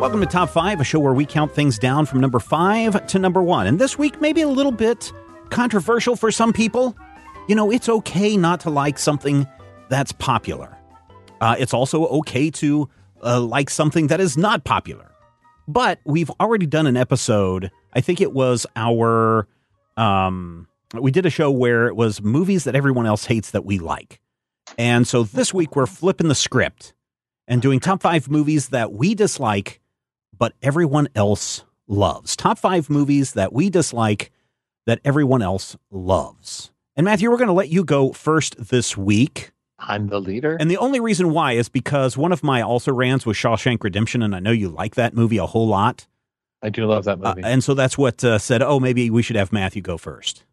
Welcome to Top 5, a show where we count things down from number 5 to number 1. And this week, maybe a little bit controversial for some people. You know, it's okay not to like something that's popular. Uh, it's also okay to uh, like something that is not popular. But we've already done an episode. I think it was our. Um, we did a show where it was movies that everyone else hates that we like. And so this week we're flipping the script and doing top five movies that we dislike but everyone else loves. Top five movies that we dislike that everyone else loves. And Matthew, we're going to let you go first this week. I'm the leader. And the only reason why is because one of my also rants was Shawshank Redemption, and I know you like that movie a whole lot. I do love that movie. Uh, and so that's what uh, said, oh, maybe we should have Matthew go first.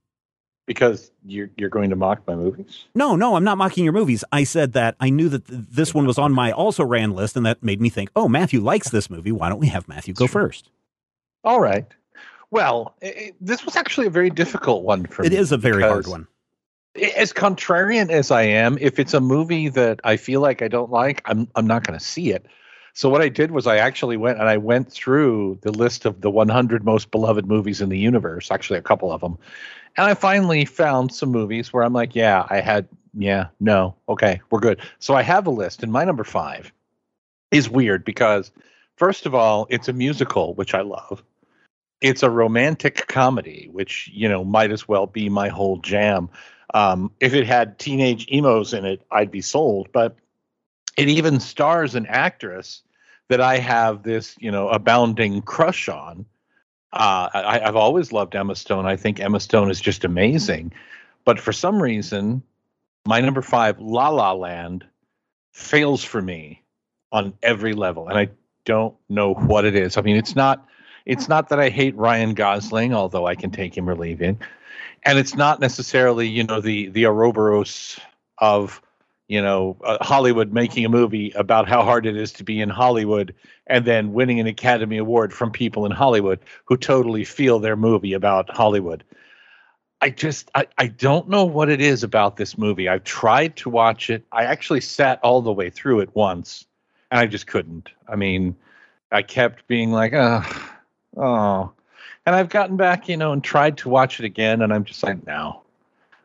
Because you're you're going to mock my movies? No, no, I'm not mocking your movies. I said that I knew that th- this one was on my also ran list, and that made me think, oh, Matthew likes this movie. Why don't we have Matthew go first? All right. Well, it, this was actually a very difficult one for It me. is a very hard one. As contrarian as I am, if it's a movie that I feel like I don't like, I'm I'm not going to see it. So what I did was I actually went and I went through the list of the 100 most beloved movies in the universe, actually a couple of them. And I finally found some movies where I'm like, yeah, I had yeah, no, okay, we're good. So I have a list and my number 5 is weird because first of all, it's a musical, which I love. It's a romantic comedy, which, you know, might as well be my whole jam. Um, if it had teenage emos in it, I'd be sold. But it even stars an actress that I have this, you know, abounding crush on. Uh, I, I've always loved Emma Stone. I think Emma Stone is just amazing. But for some reason, my number five, La La Land, fails for me on every level, and I don't know what it is. I mean, it's not, it's not that I hate Ryan Gosling, although I can take him or leave him, and it's not necessarily, you know, the the Ouroboros of you know, uh, Hollywood making a movie about how hard it is to be in Hollywood and then winning an Academy Award from people in Hollywood who totally feel their movie about Hollywood. I just I, I don't know what it is about this movie. I've tried to watch it. I actually sat all the way through it once and I just couldn't. I mean, I kept being like, oh, oh. And I've gotten back, you know, and tried to watch it again, and I'm just like, no.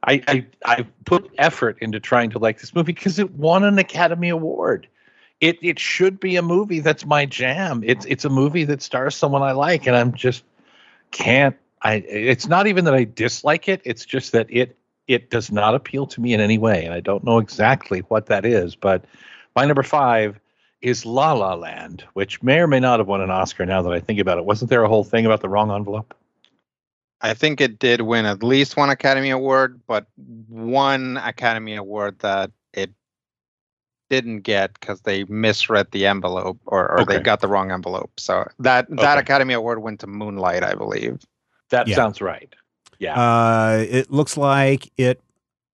I, I I put effort into trying to like this movie because it won an Academy Award. It it should be a movie that's my jam. It's it's a movie that stars someone I like, and I'm just can't. I it's not even that I dislike it. It's just that it it does not appeal to me in any way, and I don't know exactly what that is. But my number five is La La Land, which may or may not have won an Oscar. Now that I think about it, wasn't there a whole thing about the wrong envelope? I think it did win at least one Academy Award, but one Academy Award that it didn't get because they misread the envelope or, or they got the wrong envelope. So that that Okay. Academy Award went to Moonlight, I believe. That Yeah. sounds right. Yeah. Uh, it looks like it.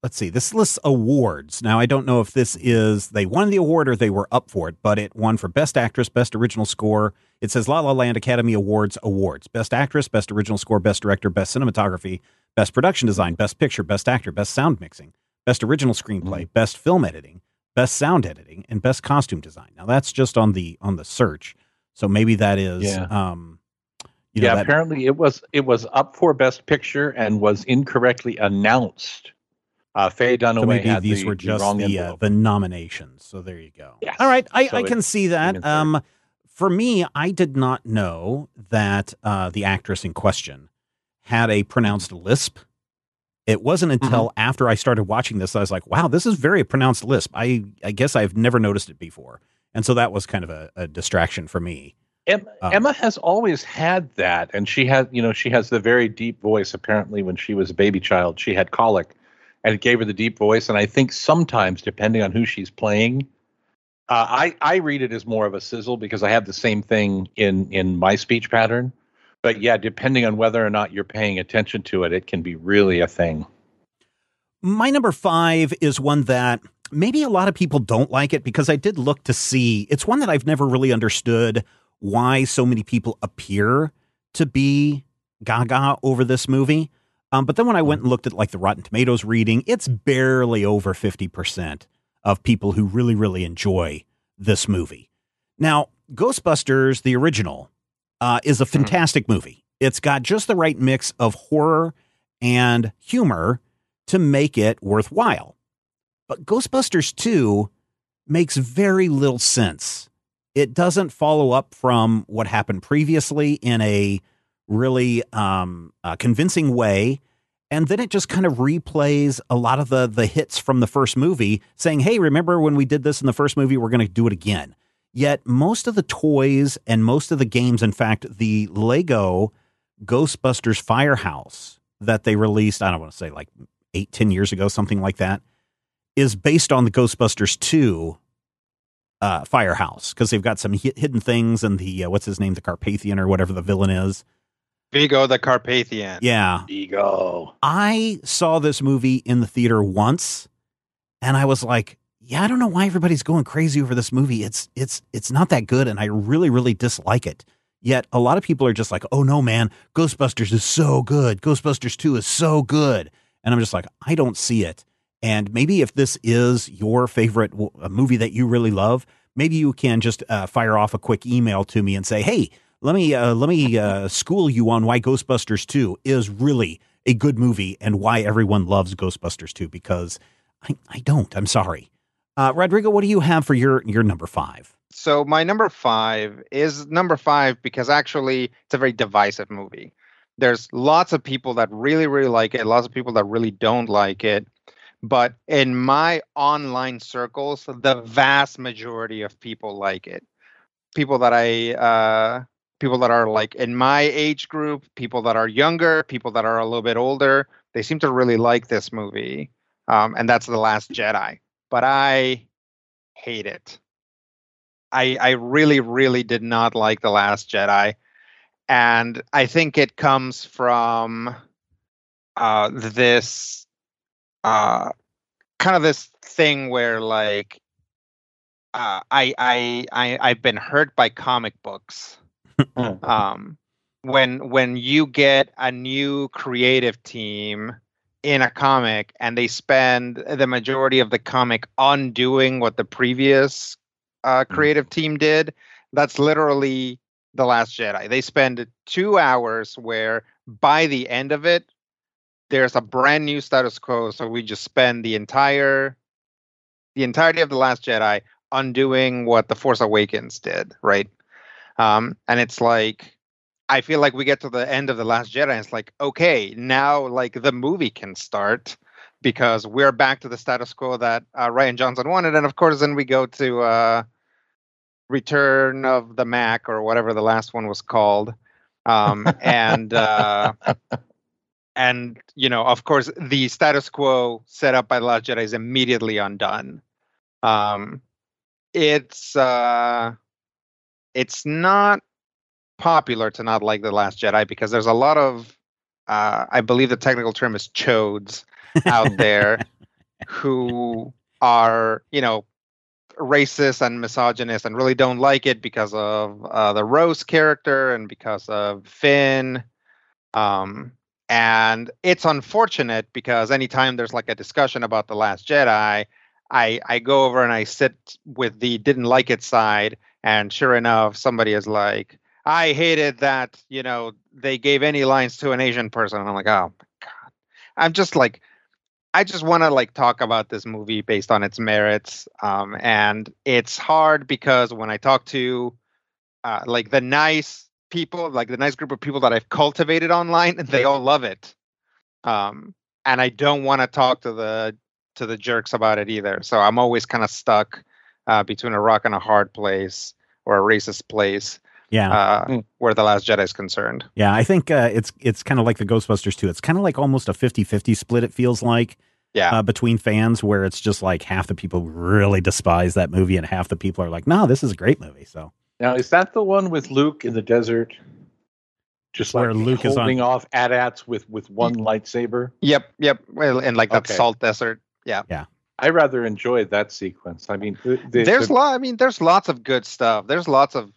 Let's see. This lists awards. Now I don't know if this is they won the award or they were up for it, but it won for Best Actress, Best Original Score. It says La La Land Academy Awards awards: Best Actress, Best Original Score, Best Director, Best Cinematography, Best Production Design, Best Picture, Best Actor, Best Sound Mixing, Best Original Screenplay, Best Film Editing, Best Sound Editing, and Best Costume Design. Now that's just on the on the search, so maybe that is. Yeah. Um, you know, yeah, that- apparently it was it was up for Best Picture and was incorrectly announced. Uh, Faye So maybe these the, were just wrong the uh, the nominations. So there you go. Yes. All right, I, So I can see that. Um, for me, I did not know that uh, the actress in question had a pronounced lisp. It wasn't until Mm-hmm. after I started watching this I was like, "Wow, this is very pronounced lisp." I I guess I've never noticed it before, and so that was kind of a, a distraction for me. Em- Um, Emma has always had that, and she had, you know, she has the very deep voice. Apparently, when she was a baby child, she had colic, and it gave her the deep voice. And I think sometimes, depending on who she's playing, uh, I I read it as more of a sizzle because I have the same thing in in my speech pattern. But yeah, depending on whether or not you're paying attention to it, it can be really a thing. My number five is one that maybe a lot of people don't like it because I did look to see. It's one that I've never really understood why so many people appear to be gaga over this movie. Um, but then when I went and looked at like the Rotten Tomatoes reading, it's barely over 50% of people who really, really enjoy this movie. Now, Ghostbusters, the original, uh, is a fantastic movie. It's got just the right mix of horror and humor to make it worthwhile. But Ghostbusters 2 makes very little sense. It doesn't follow up from what happened previously in a really um, uh, convincing way. And then it just kind of replays a lot of the the hits from the first movie, saying, "Hey, remember when we did this in the first movie? We're going to do it again." Yet most of the toys and most of the games, in fact, the Lego Ghostbusters Firehouse that they released, I don't want to say like eight, ten years ago, something like that, is based on the Ghostbusters 2 uh, Firehouse because they've got some hidden things and the, uh, what's his name, the Carpathian or whatever the villain is. Vigo the Carpathian. Yeah. Ego. I saw this movie in the theater once and I was like, yeah, I don't know why everybody's going crazy over this movie. It's it's it's not that good and I really really dislike it. Yet a lot of people are just like, "Oh no, man, Ghostbusters is so good. Ghostbusters 2 is so good." And I'm just like, "I don't see it." And maybe if this is your favorite w- a movie that you really love, maybe you can just uh, fire off a quick email to me and say, "Hey, let me uh, let me uh, school you on why Ghostbusters 2 is really a good movie and why everyone loves Ghostbusters 2 because I, I don't. I'm sorry. Uh, Rodrigo, what do you have for your your number 5? So my number five is number five because actually it's a very divisive movie. There's lots of people that really, really like it, lots of people that really don't like it. But in my online circles, the vast majority of people like it. People that I uh people that are like in my age group, people that are younger, people that are a little bit older, they seem to really like this movie. Um, and that's The Last Jedi. But I hate it. I I really really did not like the Last Jedi, and I think it comes from uh, this uh, kind of this thing where like uh, I I I I've been hurt by comic books. um, when when you get a new creative team in a comic and they spend the majority of the comic undoing what the previous uh, creative team did, that's literally the Last Jedi. They spend two hours where by the end of it, there's a brand new status quo. So we just spend the entire the entirety of the Last Jedi undoing what the Force Awakens did, right? Um, and it's like I feel like we get to the end of the Last Jedi, and it's like, okay, now like the movie can start because we're back to the status quo that uh, Rian Johnson wanted, and of course, then we go to uh, Return of the Mac or whatever the last one was called, um, and uh, and you know, of course, the status quo set up by the Last Jedi is immediately undone. Um, it's uh, it's not popular to not like the Last Jedi because there's a lot of uh, I believe the technical term is chodes out there who are, you know, racist and misogynist and really don't like it because of uh, the Rose character and because of Finn. Um, and it's unfortunate because anytime there's like a discussion about the Last Jedi, I I go over and I sit with the didn't like it side, and sure enough, somebody is like, I hated that you know they gave any lines to an Asian person, and I'm like, oh my god, I'm just like. I just want to like talk about this movie based on its merits, um, and it's hard because when I talk to uh, like the nice people, like the nice group of people that I've cultivated online, they all love it. Um, and I don't want to talk to the to the jerks about it either. So I'm always kind of stuck uh, between a rock and a hard place or a racist place. Yeah. Uh, mm. where the Last Jedi is concerned. Yeah, I think uh, it's it's kind of like the Ghostbusters too. It's kind of like almost a 50-50 split. It feels like. Yeah. Uh, between fans, where it's just like half the people really despise that movie, and half the people are like, "No, this is a great movie." So now, is that the one with Luke in the desert? Just where like Luke holding is on... off AT-ATs with with one lightsaber. Yep, yep. Well, in like that okay. salt desert. Yeah, yeah. I rather enjoyed that sequence. I mean, the, there's the, lot. I mean, there's lots of good stuff. There's lots of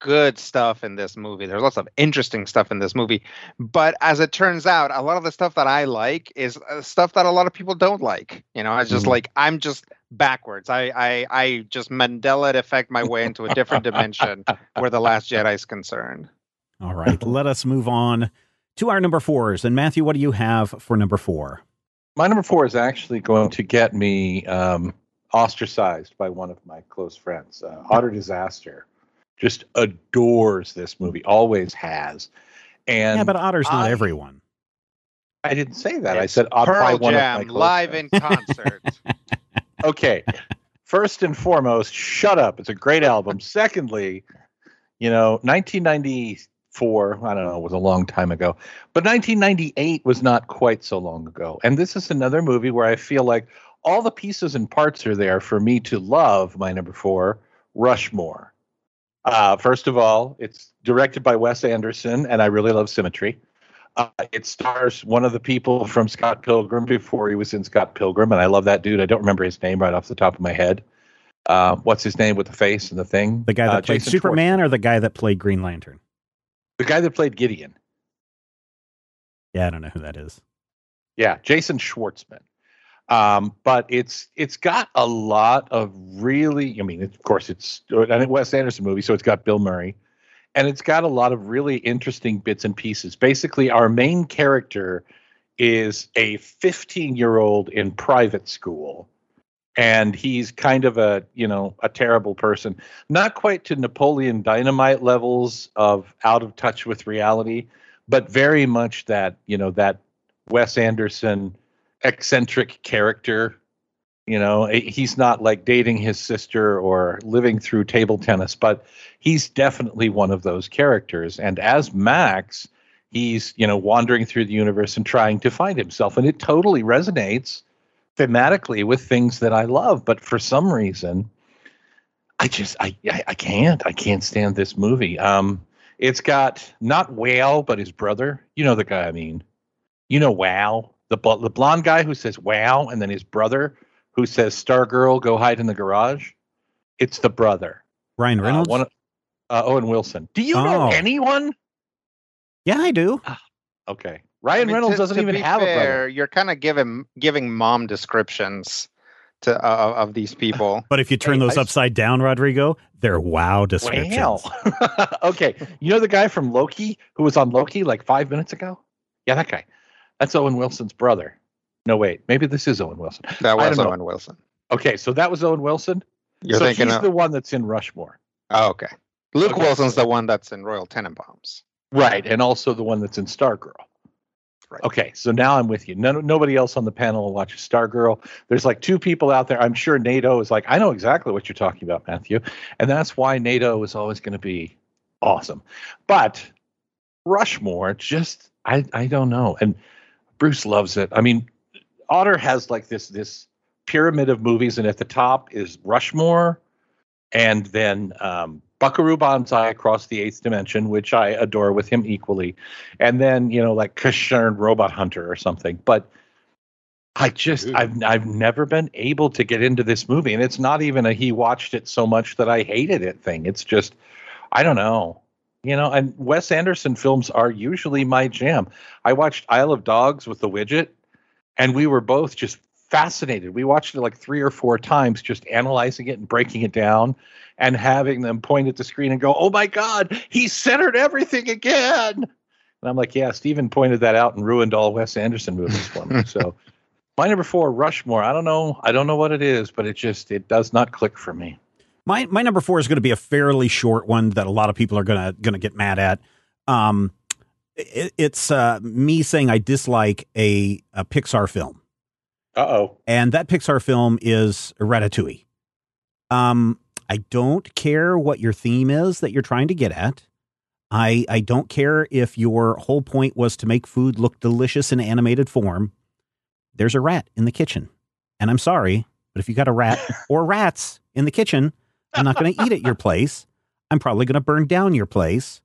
good stuff in this movie. There's lots of interesting stuff in this movie. But as it turns out, a lot of the stuff that I like is uh, stuff that a lot of people don't like. You know, it's just mm-hmm. like I'm just backwards. I, I I just Mandela effect my way into a different dimension where the Last Jedi is concerned. All right, let us move on to our number fours. And Matthew, what do you have for number four? My number four is actually going to get me um, ostracized by one of my close friends. Uh, Otter Disaster just adores this movie, always has. And yeah, but Otter's not I, everyone. I didn't say that. It's I said Otter Pearl one Jam, of my live friends. in concert. okay. First and foremost, shut up. It's a great album. Secondly, you know, 1994, I don't know, it was a long time ago, but 1998 was not quite so long ago. And this is another movie where I feel like all the pieces and parts are there for me to love my number four, Rushmore. Uh, first of all, it's directed by Wes Anderson, and I really love Symmetry. Uh, it stars one of the people from Scott Pilgrim before he was in Scott Pilgrim, and I love that dude. I don't remember his name right off the top of my head. Uh, what's his name with the face and the thing? The guy that uh, played Jason Superman, or the guy that played Green Lantern? The guy that played Gideon. Yeah, I don't know who that is. Yeah, Jason Schwartzman. Um, but it's it's got a lot of really. I mean, of course, it's a Wes Anderson movie, so it's got Bill Murray and it's got a lot of really interesting bits and pieces. Basically, our main character is a 15 year old in private school and he's kind of a you know a terrible person not quite to napoleon dynamite levels of out of touch with reality but very much that you know that wes anderson eccentric character you know, eh, he's not like dating his sister or living through table tennis, but he's definitely one of those characters. And as Max, he's, you know, wandering through the universe and trying to find himself. And it totally resonates thematically with things that I love. But for some reason, I just I I, can't I can't stand this movie. Um, it's got not Whale, but his brother. You know the guy I mean. You know Wow, the the blonde guy who says Wow, and then his brother who says Stargirl, go hide in the garage. It's the brother. Ryan Reynolds? Uh, one, uh, Owen Wilson. Do you oh. know anyone? Yeah, I do. Ah, okay. Ryan I mean, Reynolds to, doesn't to even have fair, a brother. You're kind of giving giving mom descriptions to uh, of these people. But if you turn hey, those I, upside down, Rodrigo, they're wow descriptions. Wow. okay. You know the guy from Loki who was on Loki like five minutes ago? Yeah, that guy. That's Owen Wilson's brother. No, wait. Maybe this is Owen Wilson. That was Owen Wilson. Okay, so that was Owen Wilson. You're so thinking he's of... the one that's in Rushmore. Oh, okay. Luke okay. Wilson's the one that's in Royal Tenenbaums. Right, and also the one that's in Stargirl. Right. Okay, so now I'm with you. No, nobody else on the panel will watches Stargirl. There's like two people out there. I'm sure NATO is like, I know exactly what you're talking about, Matthew, and that's why NATO is always going to be awesome. But Rushmore, just I I don't know, and Bruce loves it. I mean, Otter has like this this pyramid of movies, and at the top is Rushmore, and then um, Buckaroo Banzai across the eighth dimension, which I adore with him equally, and then you know like Casshern Robot Hunter or something. But I just I've I've never been able to get into this movie, and it's not even a he watched it so much that I hated it thing. It's just I don't know. You know, and Wes Anderson films are usually my jam. I watched Isle of Dogs with the widget, and we were both just fascinated. We watched it like three or four times, just analyzing it and breaking it down and having them point at the screen and go, Oh my God, he centered everything again. And I'm like, Yeah, Steven pointed that out and ruined all Wes Anderson movies for me. so my number four, Rushmore. I don't know. I don't know what it is, but it just it does not click for me. My my number four is going to be a fairly short one that a lot of people are gonna gonna get mad at. Um, it, it's uh, me saying I dislike a, a Pixar film. Uh oh. And that Pixar film is Ratatouille. Um, I don't care what your theme is that you're trying to get at. I I don't care if your whole point was to make food look delicious in animated form. There's a rat in the kitchen. And I'm sorry, but if you got a rat or rats in the kitchen, I'm not going to eat at your place. I'm probably going to burn down your place.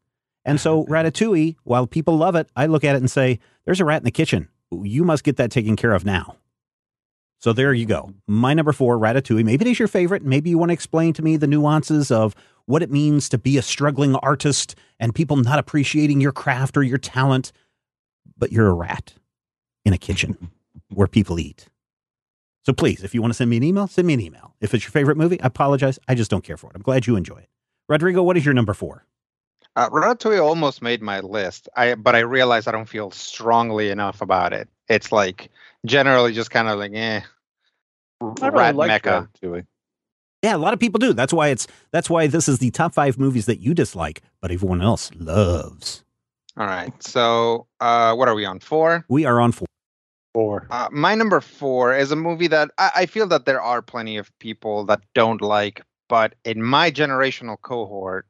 And so, Ratatouille, while people love it, I look at it and say, there's a rat in the kitchen. You must get that taken care of now. So there you go. My number four, Ratatouille. Maybe it is your favorite. Maybe you want to explain to me the nuances of what it means to be a struggling artist and people not appreciating your craft or your talent. But you're a rat in a kitchen where people eat. So please, if you want to send me an email, send me an email. If it's your favorite movie, I apologize. I just don't care for it. I'm glad you enjoy it. Rodrigo, what is your number four? Uh, Ratatouille almost made my list, I but I realize I don't feel strongly enough about it. It's like generally just kind of like, eh. I really Rat like Mecca. Ratatouille. Yeah, a lot of people do. That's why it's that's why this is the top five movies that you dislike, but everyone else loves. All right. So, uh, what are we on? Four. We are on four. Four. Uh, my number four is a movie that I, I feel that there are plenty of people that don't like, but in my generational cohort,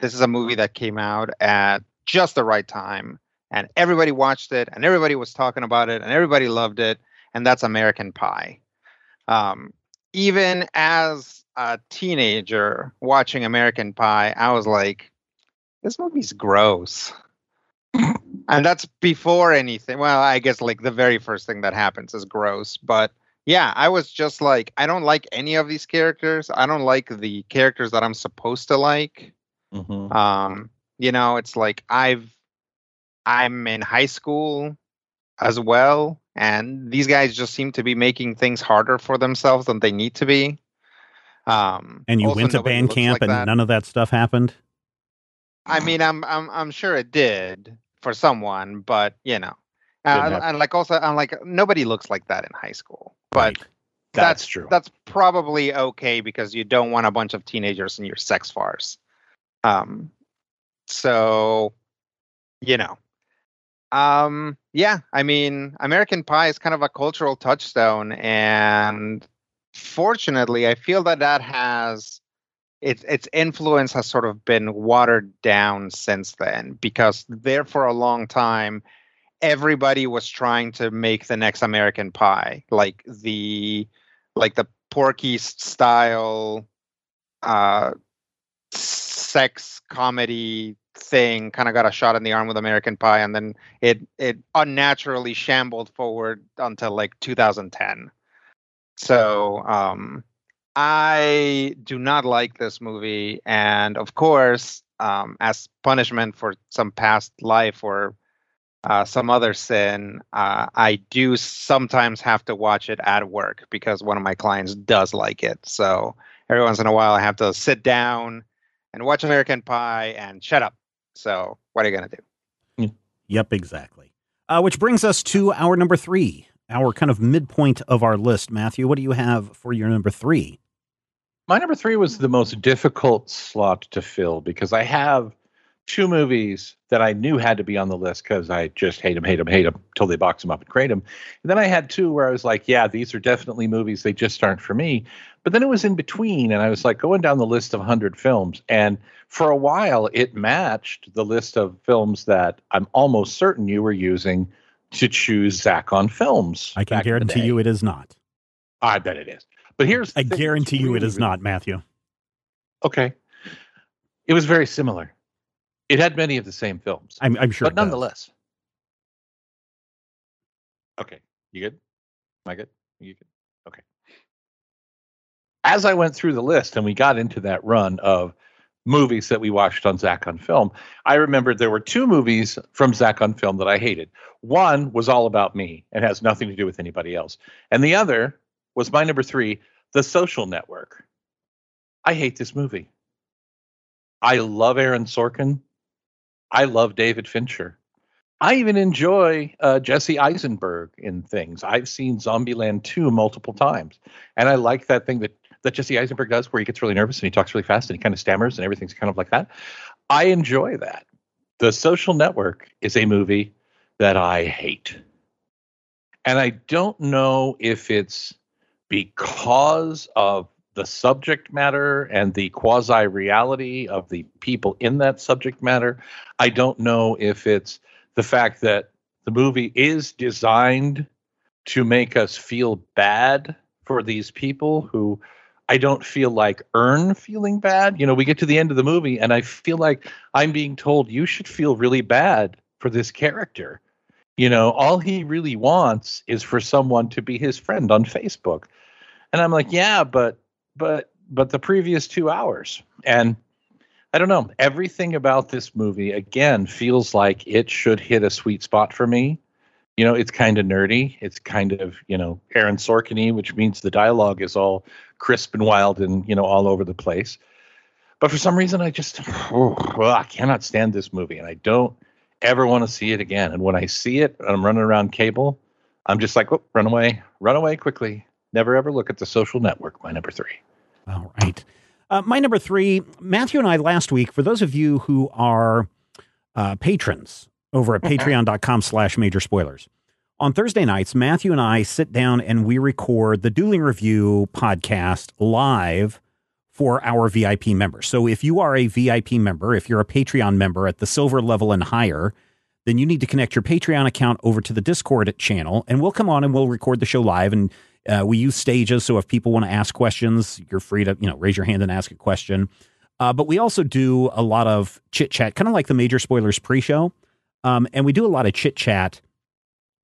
this is a movie that came out at just the right time, and everybody watched it, and everybody was talking about it, and everybody loved it, and that's American Pie. Um, even as a teenager watching American Pie, I was like, this movie's gross. and that's before anything. Well, I guess like the very first thing that happens is gross. But yeah, I was just like, I don't like any of these characters. I don't like the characters that I'm supposed to like. Mhm. Um, you know, it's like I've I'm in high school as well, and these guys just seem to be making things harder for themselves than they need to be. Um, And you went to band camp like and that. none of that stuff happened. I mean, I'm I'm I'm sure it did for someone, but you know, uh, and, like also, I'm like nobody looks like that in high school, but Right. That's true. That's probably okay because you don't want a bunch of teenagers in your sex farce. Um, so you know, um, yeah, I mean, American Pie is kind of a cultural touchstone, and fortunately, I feel that that has its its influence has sort of been watered down since then because there for a long time everybody was trying to make the next American Pie like the like the Porky style uh sex comedy thing kind of got a shot in the arm with American Pie and then it it unnaturally shambled forward until like 2010 so um I do not like this movie, and of course, um, as punishment for some past life or uh, some other sin, uh, I do sometimes have to watch it at work because one of my clients does like it. So every once in a while, I have to sit down and watch American Pie and shut up. So what are you gonna do? Yep, exactly. Uh, which brings us to our number three, our kind of midpoint of our list. Matthew, what do you have for your number three? My number three was the most difficult slot to fill because I have two movies that I knew had to be on the list because I just hate them, hate them, hate them until they box them up and crate them. And then I had two where I was like, yeah, these are definitely movies. They just aren't for me. But then it was in between, and I was like going down the list of 100 films. And for a while, it matched the list of films that I'm almost certain you were using to choose Zach on films. I can guarantee you it is not. I bet it is. But here's I guarantee you it is not, Matthew. Okay. It was very similar. It had many of the same films, I'm, I'm sure, but it does. nonetheless. Okay, you good? Am I good? You good? Okay. As I went through the list and we got into that run of movies that we watched on Zach on Film, I remembered there were two movies from Zach on Film that I hated. One was all about me and has nothing to do with anybody else, and the other was my number three, The Social Network. I hate this movie. I love Aaron Sorkin. I love David Fincher. I even enjoy uh, Jesse Eisenberg in things. I've seen Zombieland 2 multiple times. And I like that thing that, that Jesse Eisenberg does where he gets really nervous and he talks really fast and he kind of stammers and everything's kind of like that. I enjoy that. The Social Network is a movie that I hate. And I don't know if it's because of the subject matter and the quasi reality of the people in that subject matter. I don't know if it's the fact that the movie is designed to make us feel bad for these people who I don't feel like earn feeling bad. You know, we get to the end of the movie and I feel like I'm being told you should feel really bad for this character. You know, all he really wants is for someone to be his friend on Facebook. And I'm like, yeah, but but but the previous 2 hours. And I don't know. Everything about this movie again feels like it should hit a sweet spot for me. You know, it's kind of nerdy. It's kind of, you know, Aaron Sorkin which means the dialogue is all crisp and wild and, you know, all over the place. But for some reason I just oh, well, I cannot stand this movie and I don't ever want to see it again. And when I see it I'm running around cable, I'm just like, oh, run away, run away quickly. Never ever look at the social network, my number three. All right. Uh, my number three, Matthew and I last week, for those of you who are uh, patrons over at patreon.com slash major spoilers, on Thursday nights, Matthew and I sit down and we record the Dueling Review podcast live for our VIP members. So if you are a VIP member, if you're a Patreon member at the silver level and higher, then you need to connect your Patreon account over to the Discord channel, and we'll come on and we'll record the show live and uh, we use stages, so if people want to ask questions, you're free to you know raise your hand and ask a question. Uh, but we also do a lot of chit chat, kind of like the major spoilers pre-show, um, and we do a lot of chit chat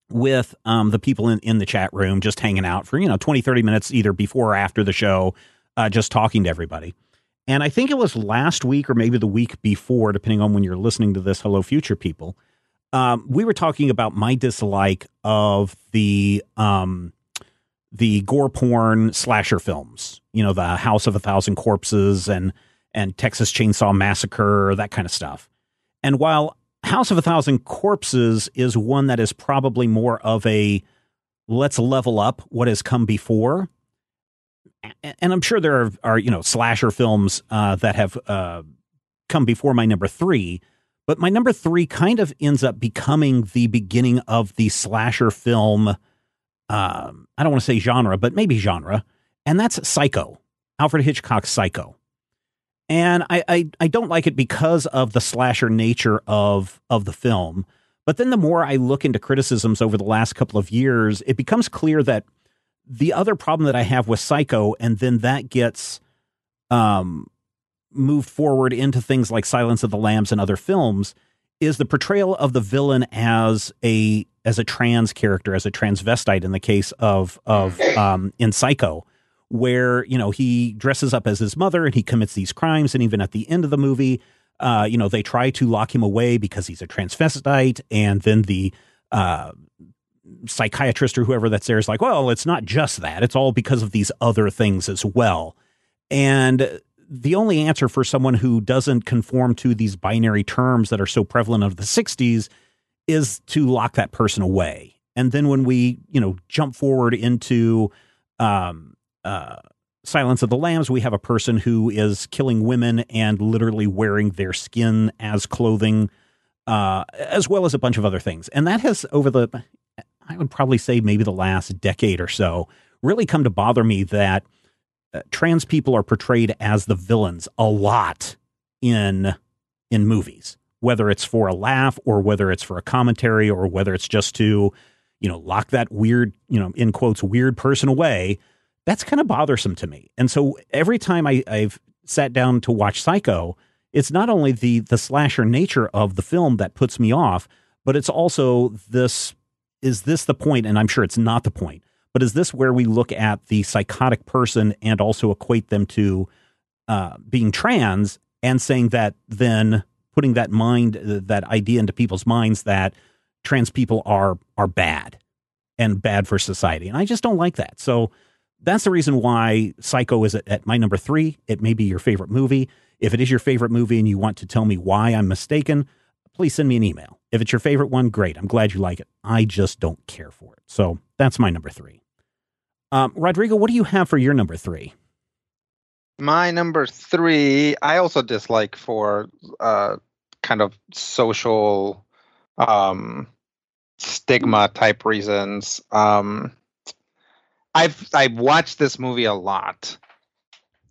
with um, the people in, in the chat room, just hanging out for you know 20, 30 minutes, either before or after the show, uh, just talking to everybody. And I think it was last week or maybe the week before, depending on when you're listening to this. Hello, future people. Um, we were talking about my dislike of the um, the gore porn slasher films, you know, the House of a Thousand Corpses and and Texas Chainsaw Massacre, that kind of stuff. And while House of a Thousand Corpses is one that is probably more of a let's level up what has come before. And I'm sure there are, are you know slasher films uh, that have uh, come before my number three, but my number three kind of ends up becoming the beginning of the slasher film um, I don't want to say genre, but maybe genre, and that's Psycho, Alfred Hitchcock's Psycho. And I, I, I don't like it because of the slasher nature of of the film. But then the more I look into criticisms over the last couple of years, it becomes clear that the other problem that I have with Psycho, and then that gets um, moved forward into things like Silence of the Lambs and other films, is the portrayal of the villain as a as a trans character, as a transvestite in the case of of um, in Psycho, where you know he dresses up as his mother and he commits these crimes, and even at the end of the movie, uh, you know they try to lock him away because he's a transvestite, and then the uh, psychiatrist or whoever that's there is like, well, it's not just that; it's all because of these other things as well, and the only answer for someone who doesn't conform to these binary terms that are so prevalent of the 60s is to lock that person away. And then when we, you know, jump forward into um, uh, Silence of the Lambs, we have a person who is killing women and literally wearing their skin as clothing, uh, as well as a bunch of other things. And that has, over the, I would probably say maybe the last decade or so, really come to bother me that uh, trans people are portrayed as the villains a lot in in movies whether it's for a laugh or whether it's for a commentary or whether it's just to, you know, lock that weird, you know, in quotes, weird person away, that's kind of bothersome to me. And so every time I, I've sat down to watch Psycho, it's not only the the slasher nature of the film that puts me off, but it's also this is this the point and I'm sure it's not the point. But is this where we look at the psychotic person and also equate them to uh, being trans and saying that then putting that mind uh, that idea into people's minds that trans people are are bad and bad for society. And I just don't like that. So that's the reason why Psycho is at, at, my number three. It may be your favorite movie. If it is your favorite movie and you want to tell me why I'm mistaken, please send me an email. If it's your favorite one, great. I'm glad you like it. I just don't care for it. So that's my number three. Um, Rodrigo, what do you have for your number three? My number three, I also dislike for uh, kind of social um, stigma type reasons. Um, I've I've watched this movie a lot,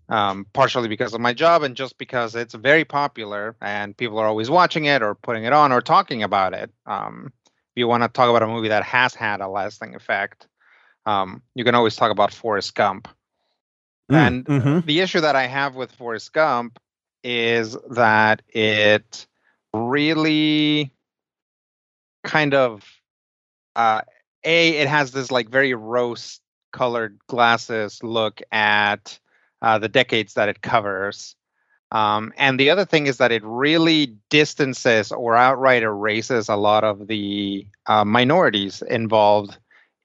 um, partially because of my job and just because it's very popular and people are always watching it or putting it on or talking about it. Um, if you want to talk about a movie that has had a lasting effect, um, you can always talk about Forrest Gump. Mm, and mm-hmm. the issue that I have with Forrest Gump is that it really kind of uh, a it has this like very rose colored glasses look at uh, the decades that it covers. Um, and the other thing is that it really distances or outright erases a lot of the uh, minorities involved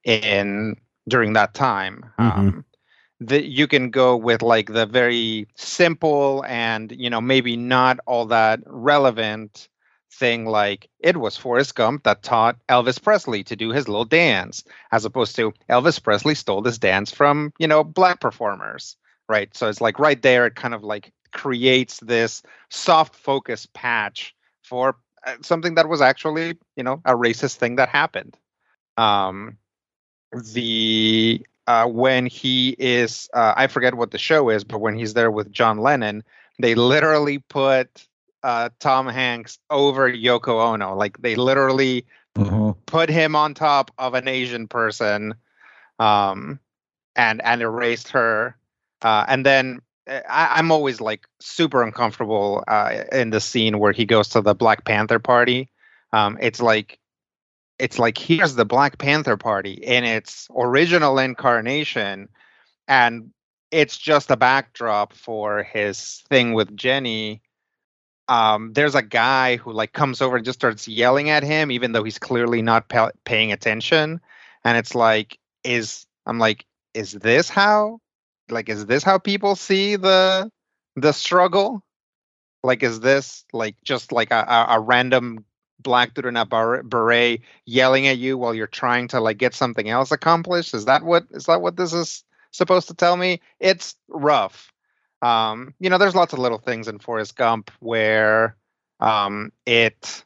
in during that time. Mm-hmm. um, that you can go with like the very simple and you know maybe not all that relevant thing like it was Forrest Gump that taught Elvis Presley to do his little dance, as opposed to Elvis Presley stole this dance from, you know, black performers, right? So it's like right there, it kind of like creates this soft focus patch for uh, something that was actually, you know, a racist thing that happened. Um, the uh, when he is, uh, I forget what the show is, but when he's there with John Lennon, they literally put uh, Tom Hanks over Yoko Ono. Like they literally mm-hmm. put him on top of an Asian person, um, and and erased her. Uh, and then eh, I, am always like super uncomfortable uh, in the scene where he goes to the Black Panther party. Um, it's like it's like here's the Black Panther party in its original incarnation, and it's just a backdrop for his thing with Jenny um, there's a guy who like comes over and just starts yelling at him, even though he's clearly not pa- paying attention. And it's like, is I'm like, is this how, like, is this how people see the the struggle? Like, is this like just like a, a, random black dude in a beret yelling at you while you're trying to like get something else accomplished? Is that what is that what this is supposed to tell me? It's rough um, you know, there's lots of little things in Forrest Gump where um, it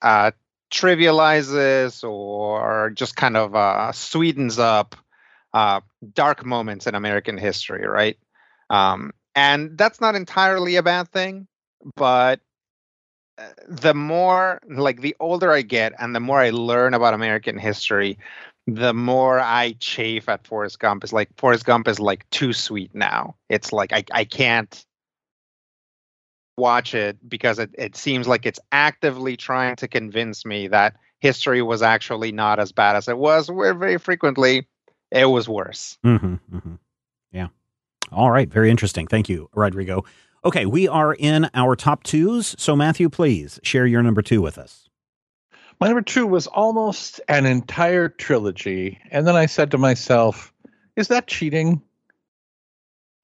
uh, trivializes or just kind of uh, sweetens up uh, dark moments in American history, right? Um, and that's not entirely a bad thing, but uh, the more like the older I get and the more I learn about American history, the more I chafe at Forrest Gump is like Forrest Gump is like too sweet now. It's like I, I can't watch it because it, it seems like it's actively trying to convince me that history was actually not as bad as it was, where very frequently it was worse. Mm-hmm, mm-hmm. Yeah. All right. Very interesting. Thank you, Rodrigo. Okay, we are in our top twos. So, Matthew, please share your number two with us. My number two was almost an entire trilogy. And then I said to myself, is that cheating?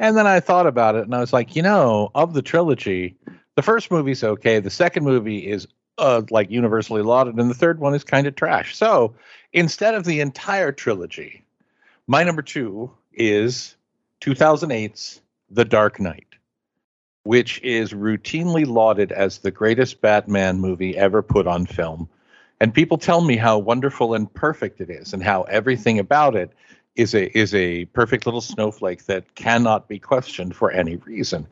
And then I thought about it and I was like, you know, of the trilogy, the first movie's okay. The second movie is uh, like universally lauded, and the third one is kind of trash. So instead of the entire trilogy, my number two is 2008's The Dark Knight, which is routinely lauded as the greatest Batman movie ever put on film. And people tell me how wonderful and perfect it is, and how everything about it is a is a perfect little snowflake that cannot be questioned for any reason.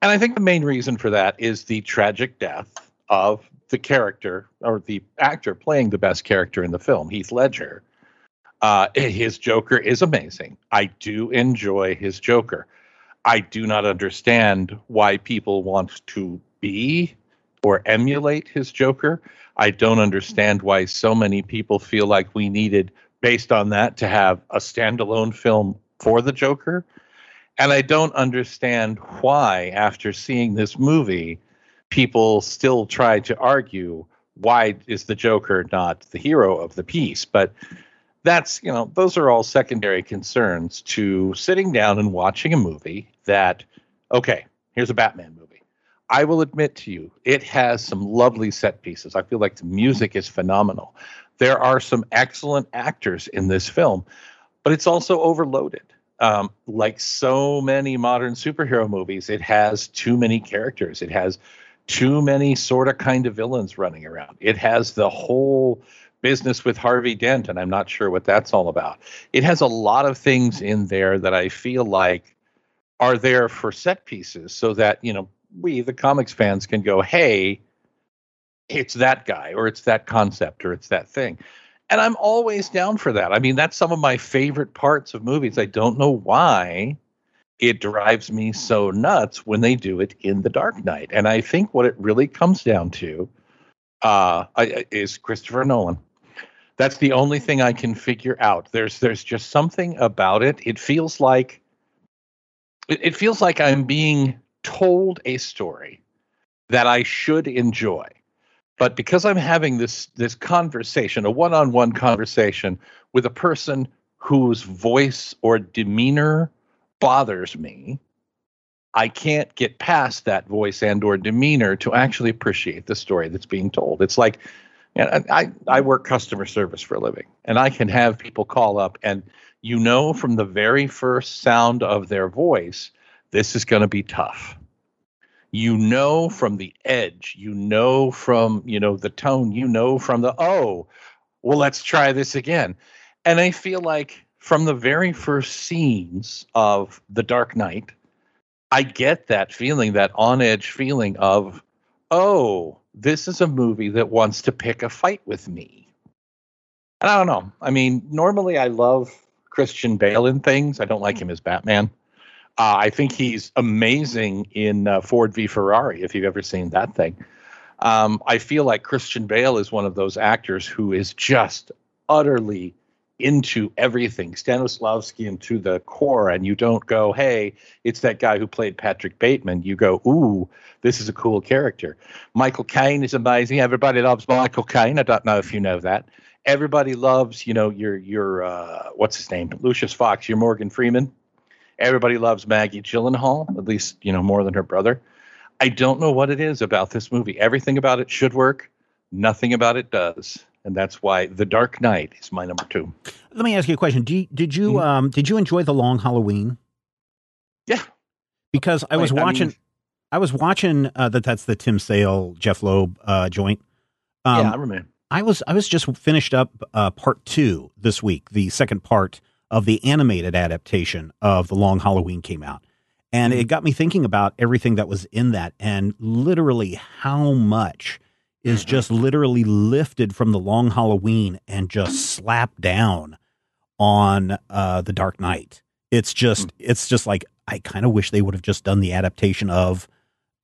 And I think the main reason for that is the tragic death of the character or the actor playing the best character in the film, Heath Ledger. Uh, his Joker is amazing. I do enjoy his Joker. I do not understand why people want to be or emulate his Joker. I don't understand why so many people feel like we needed, based on that, to have a standalone film for the Joker. And I don't understand why, after seeing this movie, people still try to argue why is the Joker not the hero of the piece. But that's, you know, those are all secondary concerns to sitting down and watching a movie that, okay, here's a Batman movie. I will admit to you, it has some lovely set pieces. I feel like the music is phenomenal. There are some excellent actors in this film, but it's also overloaded. Um, like so many modern superhero movies, it has too many characters. It has too many sort of kind of villains running around. It has the whole business with Harvey Dent, and I'm not sure what that's all about. It has a lot of things in there that I feel like are there for set pieces so that, you know, we, the comics fans, can go, hey, it's that guy, or it's that concept, or it's that thing. And I'm always down for that. I mean, that's some of my favorite parts of movies. I don't know why it drives me so nuts when they do it in The Dark Knight. And I think what it really comes down to uh, is Christopher Nolan. That's the only mm-hmm. thing I can figure out. There's there's just something about it. It feels like it, it feels like I'm being told a story that I should enjoy. But because I'm having this this conversation, a one-on-one conversation with a person whose voice or demeanor bothers me, I can't get past that voice and or demeanor to actually appreciate the story that's being told. It's like know, I, I work customer service for a living, and I can have people call up, and you know from the very first sound of their voice, this is going to be tough. You know from the edge, you know from you know the tone, you know from the oh, well let's try this again, and I feel like from the very first scenes of The Dark Knight, I get that feeling, that on edge feeling of, oh, this is a movie that wants to pick a fight with me. And I don't know. I mean, normally I love Christian Bale in things. I don't like him as Batman. Uh, I think he's amazing in uh, Ford v Ferrari, if you've ever seen that thing. Um, I feel like Christian Bale is one of those actors who is just utterly into everything, Stanislavski into the core, and you don't go, hey, it's that guy who played Patrick Bateman. You go, ooh, this is a cool character. Michael Caine is amazing. Everybody loves Michael Caine. I don't know if you know that. Everybody loves, you know, your your uh, what's his name, Lucius Fox, your Morgan Freeman. Everybody loves Maggie Gyllenhaal, at least you know more than her brother. I don't know what it is about this movie. Everything about it should work. Nothing about it does and that's why The Dark Knight is my number two. Let me ask you a question. You, did you mm-hmm. um, did you enjoy the Long Halloween? Yeah, because I was watching. I, mean, I was watching uh, that. That's the Tim Sale Jeph Loeb uh, joint. Um, yeah, I remember. I was I was just finished up uh, part two this week. The second part of the animated adaptation of the Long Halloween came out, and mm-hmm. it got me thinking about everything that was in that, and literally how much is mm-hmm. just literally lifted from the Long Halloween and just slapped down on uh, the Dark Knight. It's just mm. it's just like I kind of wish they would have just done the adaptation of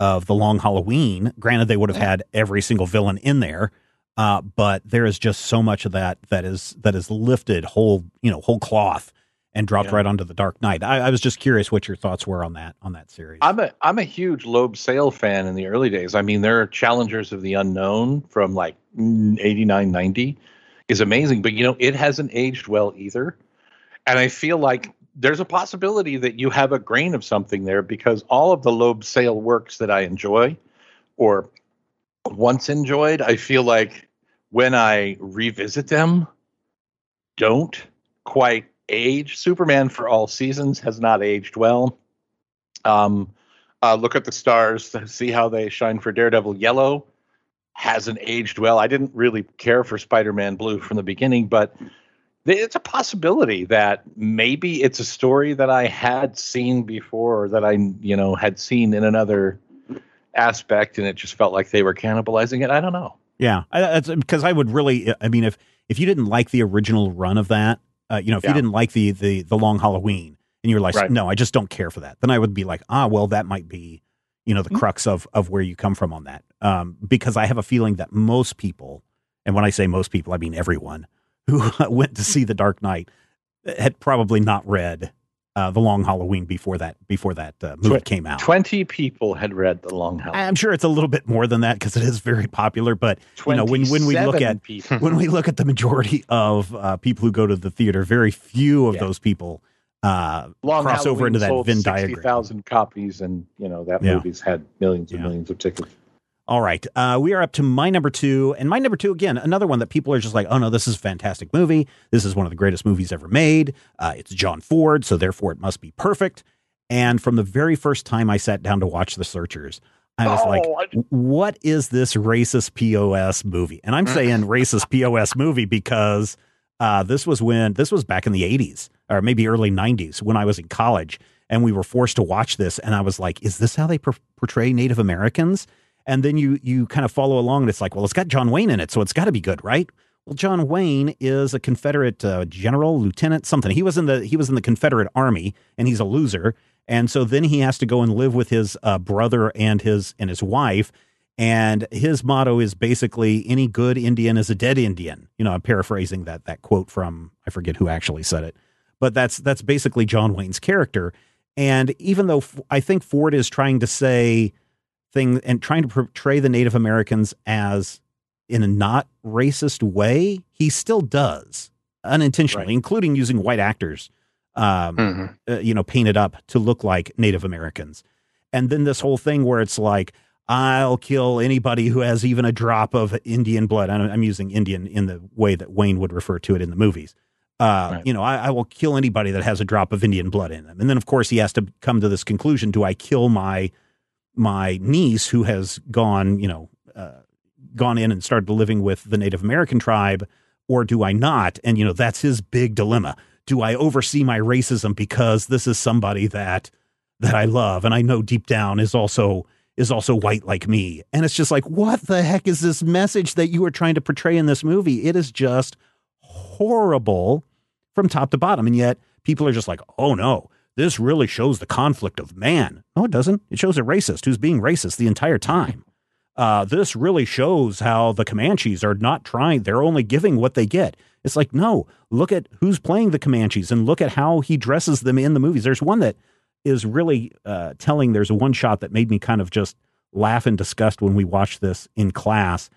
of the Long Halloween. Granted, they would have had every single villain in there, uh, but there is just so much of that that is that is lifted whole you know whole cloth and dropped yeah. right onto the Dark Knight. I, I, was just curious what your thoughts were on that on that series. I'm a I'm a huge Loeb Sale fan in the early days. I mean, their Challengers of the Unknown from like 89, 90 is amazing, but you know, it hasn't aged well either. And I feel like there's a possibility that you have a grain of something there because all of the Loeb Sale works that I enjoy or once enjoyed, I feel like when I revisit them, don't quite age. Superman for all seasons has not aged well. Um, uh, look at the stars, see how they shine for Daredevil Yellow. Hasn't aged well. I didn't really care for Spider Man Blue from the beginning, but it's a possibility that maybe it's a story that I had seen before, or that I, you know, had seen in another aspect, and it just felt like they were cannibalizing it. I don't know. Yeah, that's because I would really. I mean, if if you didn't like the original run of that, uh, you know, if yeah. you didn't like the the the long Halloween and you were like, right. no, I just don't care for that, then I would be like, ah, well, that might be, you know the Mm-hmm. crux of of where you come from on that um, because i have a feeling that most people and when i say most people i mean everyone who went to see the dark knight had probably not read uh, the long halloween before that before that uh, movie Tw- came out Twenty people had read the Long Halloween. i'm sure it's a little bit more than that because it is very popular but you know when, when we look at people. when we look at the majority of uh, people who go to the theater very few of Yeah. those people uh, Long cross over into that Venn 60,000 diagram. copies, and you know that Yeah. movie's had millions and Yeah. millions of tickets. All right. Uh, we are up to my number two. And my number two, again, another one that people are just like, oh no, this is a fantastic movie. This is one of the greatest movies ever made. Uh, it's John Ford, so therefore it must be perfect. And from the very first time I sat down to watch The Searchers, I was Oh, like, what is this racist POS movie? And I'm saying racist POS movie because uh, this was when, this was back in the 80s or maybe early 90s when I was in college and we were forced to watch this. And I was like, is this how they per- portray Native Americans? And then you you kind of follow along and it's like well it's got john wayne in it so it's got to be good right? Well john wayne is a confederate uh, general lieutenant something. He was in the he was in the confederate army and he's a loser. And so then he has to go and live with his uh, brother and his and his wife. And his motto is basically any good indian is a dead indian. You know i'm paraphrasing that that quote from i forget who actually said it. But that's that's basically john wayne's character. And even though i think ford is trying to say thing and trying to portray the Native Americans as in a not racist way, he still does unintentionally, Right. including using white actors, um, Mhm. uh, you know, painted up to look like Native Americans. And then this whole thing where it's like, I'll kill anybody who has even a drop of Indian blood. I'm, I'm using Indian in the way that Wayne would refer to it in the movies. Uh, Right. You know, I, I will kill anybody that has a drop of Indian blood in them. And then, of course, he has to come to this conclusion: Do I kill my my niece who has gone, you know, uh, gone in and started living with the Native American tribe, or do I not? And you know, that's his big dilemma. Do I oversee my racism because this is somebody that that I love and I know deep down is also is also white like me? And it's just like, what the heck is this message that you are trying to portray in this movie? It is just horrible from top to bottom, and yet people are just like, oh no, this really shows the conflict of man. No, it doesn't. It shows a racist who's being racist the entire time. Uh, this really shows how the Comanches are not trying, they're only giving what they get. It's like, no, look at who's playing the Comanches and look at how he dresses them in the movies. There's one that is really uh, telling. There's a one shot that made me kind of just laugh in disgust when we watched this in class.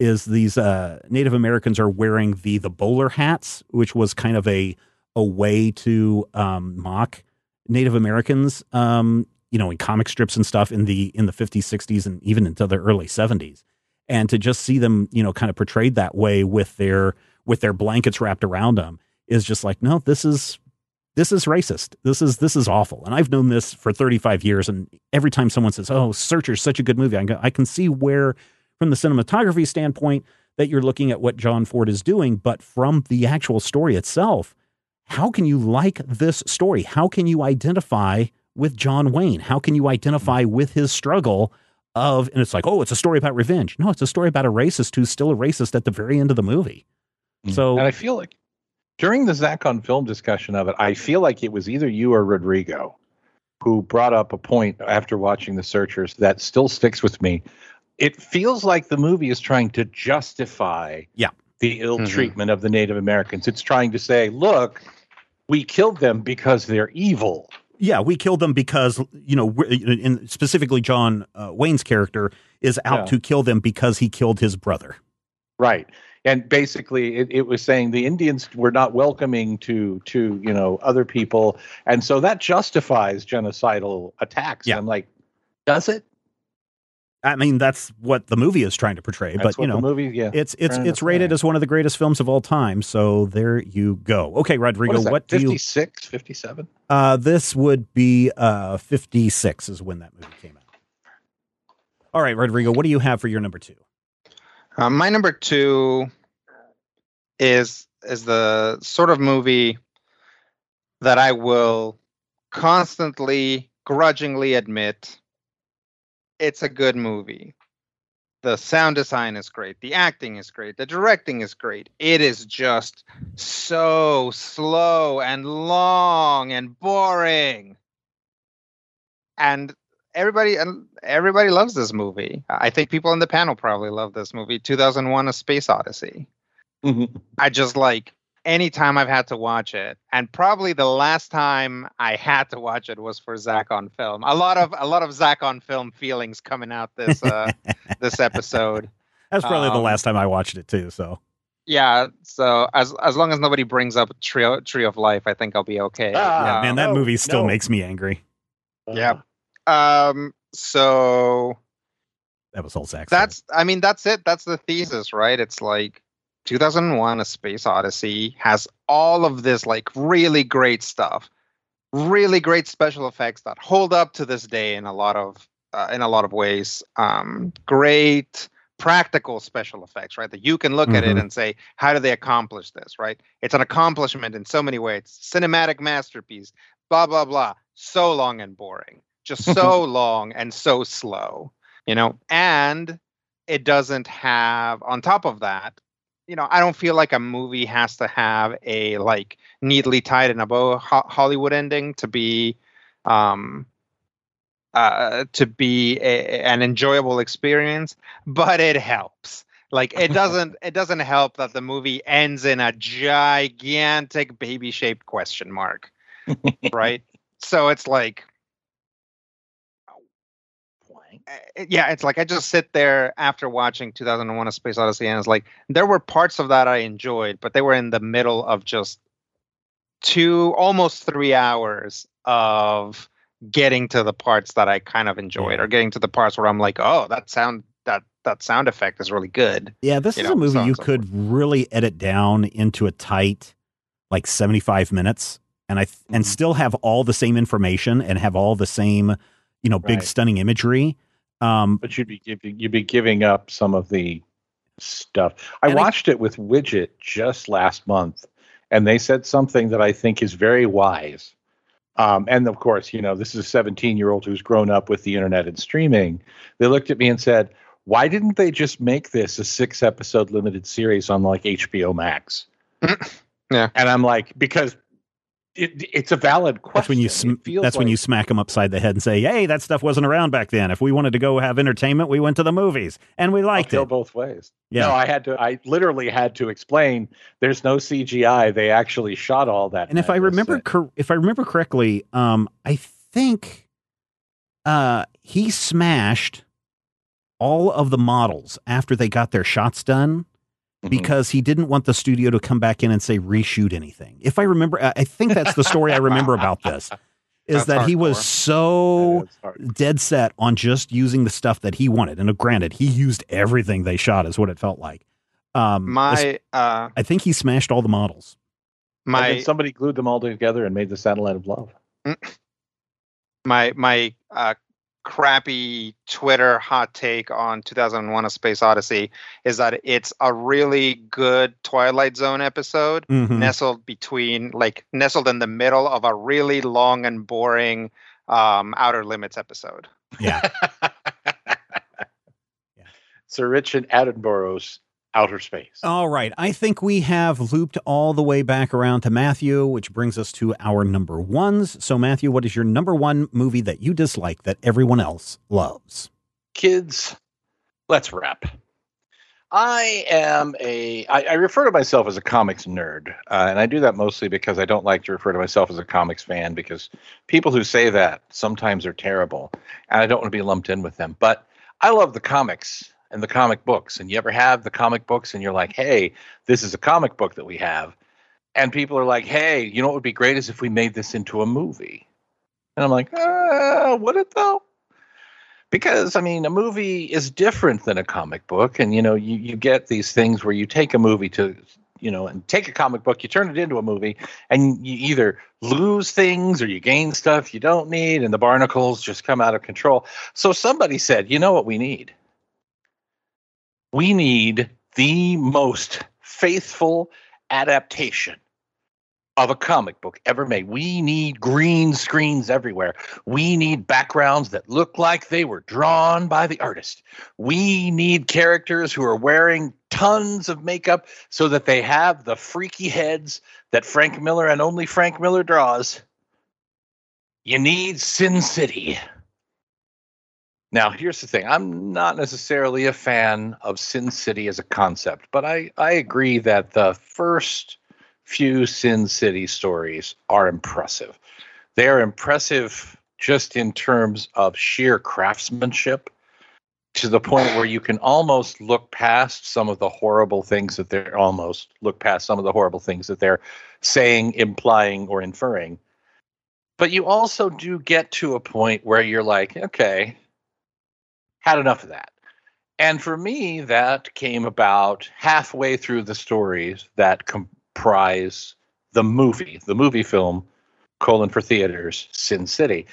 Is these uh, Native Americans are wearing the the bowler hats, which was kind of a a way to um, mock Native Americans, um, you know, in comic strips and stuff in the in the 50s, 60s, and even into the early 70s, and to just see them, you know, kind of portrayed that way with their with their blankets wrapped around them is just like, no, this is this is racist. This is this is awful. And I've known this for 35 years, and every time someone says, "Oh, Searcher's such a good movie," I, go, I can see where, from the cinematography standpoint, that you're looking at what John Ford is doing, but from the actual story itself how can you like this story? How can you identify with John Wayne? How can you identify with his struggle of, and it's like, oh, it's a story about revenge. No, it's a story about a racist who's still a racist at the very end of the movie. So, and I feel like during the Zach on film discussion of it, I feel like it was either you or Rodrigo who brought up a point after watching The Searchers that still sticks with me. It feels like the movie is trying to justify Yeah. the ill Mhm. treatment of the Native Americans. It's trying to say, look, we killed them because they're evil. yeah, we killed them because, you know, in specifically John uh, Wayne's character is out Yeah. to kill them because he killed his brother. Right. And basically it, it was saying the Indians were not welcoming to to, you know, other people. And so that justifies genocidal attacks. Yeah. And I'm like, does it? I mean, that's what the movie is trying to portray, That's but you know, the movie, yeah. it's it's it's rated as one of the greatest films of all time. So there you go. Okay, Rodrigo, what, is what, that, do you 56, 57? Uh, this would be uh 56 is when that movie came out. All right, Rodrigo, what do you have for your number two? Uh, my number two is is the sort of movie that I will constantly, grudgingly admit it's a good movie. The sound design is great, the acting is great, the directing is great. It is just so slow and long and boring. And everybody and everybody loves this movie. I think people in the panel probably love this movie, 2001: A Space Odyssey. Mhm. I just like anytime I've had to watch it, and probably the last time I had to watch it was for Zach on film. A lot of a lot of Zach on film feelings coming out this uh, this episode. That's probably the Um, last time I watched it too. So Yeah, so as as long as nobody brings up Tree Tree of Life, I think I'll be okay. Ah, yeah, man, that no, movie still no. makes me angry. Yeah. Um. So That was all Zach. that's I mean that's it. That's the thesis, right? It's like 2001: A Space Odyssey has all of this like really great stuff, really great special effects that hold up to this day in a lot of uh, in a lot of ways. Um, great practical special effects, right? That you can look at it Mhm. and say, how do they accomplish this, right? It's an accomplishment in so many ways. Cinematic masterpiece, blah blah blah. So long and boring, just so long and so slow, you know. And it doesn't have on top of that you know i don't feel like a movie has to have a like neatly tied in a bow ho- hollywood ending to be um uh to be a, an enjoyable experience but it helps. Like it doesn't it doesn't help that the movie ends in a gigantic baby shaped question mark right? So it's like yeah, it's like I just sit there after watching 2001: A Space Odyssey, and it's like there were parts of that I enjoyed, but they were in the middle of just two, almost three hours of getting to the parts that I kind of enjoyed, or getting to the parts where I'm like, oh, that sound that that sound effect is really good. Yeah, this you is know, a movie so you so could really edit down into a tight, like seventy-five minutes, and I th- and Mhm. still have all the same information and have all the same, you know, big Right. stunning imagery. Um, But you'd be giving you'd be giving up some of the stuff. I And I- watched it with Widget just last month, and they said something that I think is very wise. Um, and of course, you know, this is a 17 year old who's grown up with the internet and streaming. They looked at me and said, "Why didn't they just make this a six episode limited series on like HBO Max?" Yeah. and I'm like, because it, it's a valid question. that's when you sm- that's when you smack them upside the head and say, "Hey, that stuff wasn't around back then. If we wanted to go have entertainment, we went to the movies and we liked I'll it." both ways. Yeah. No, I had to. I literally had to explain. There's no CGI. They actually shot all that. And if I remember, cor- if I remember correctly, um, I think uh, he smashed all of the models after they got their shots done Mhm. because he didn't want the studio to come back in and say reshoot anything. If I remember, I I think that's the story I remember about this. Is That's that he was so That's dead set on just using the stuff that he wanted. And granted, he used everything they shot, is what it felt like. Um, My uh, I think he smashed all the models. And my then somebody glued them all together and made the satellite of love. my my uh, crappy Twitter hot take on 2001: A Space Odyssey is that it's a really good Twilight Zone episode Mhm. nestled between like nestled in the middle of a really long and boring um, Outer Limits episode. Yeah. Sir Richard Attenborough's Outer Space. All right. I think we have looped all the way back around to Matthew, which brings us to our number ones. So, Matthew, what is your number one movie that you dislike that everyone else loves? Kids, let's wrap. I am a. I, I refer to myself as a comics nerd, uh, and I do that mostly because I don't like to refer to myself as a comics fan because people who say that sometimes are terrible, and I don't want to be lumped in with them. But I love the comics and the comic books, and you ever have the comic books, and you're like, "Hey, this is a comic book that we have," and people are like, "Hey, you know what would be great is if we made this into a movie," and I'm like, uh, "Would it though?" because I mean, a movie is different than a comic book, and you know, you you get these things where you take a movie to, you know, and take a comic book, you turn it into a movie, and you either lose things or you gain stuff you don't need, and the barnacles just come out of control. So somebody said, you know what we need? We need the most faithful adaptation of a comic book ever made. We need green screens everywhere. We need backgrounds that look like they were drawn by the artist. We need characters who are wearing tons of makeup so that they have the freaky heads that Frank Miller and only Frank Miller draws. You need Sin City. Now, here's the thing. I'm not necessarily a fan of Sin City as a concept, but I, I agree that the first few Sin City stories are impressive. They are impressive just in terms of sheer craftsmanship to the point where you can almost look past some of the horrible things that they're almost look past some of the horrible things that they're saying, implying, or inferring. But you also do get to a point where you're like, okay, had enough of that. And for me, that came about halfway through the stories that comprise the movie, the movie film, colon for theaters, Sin City.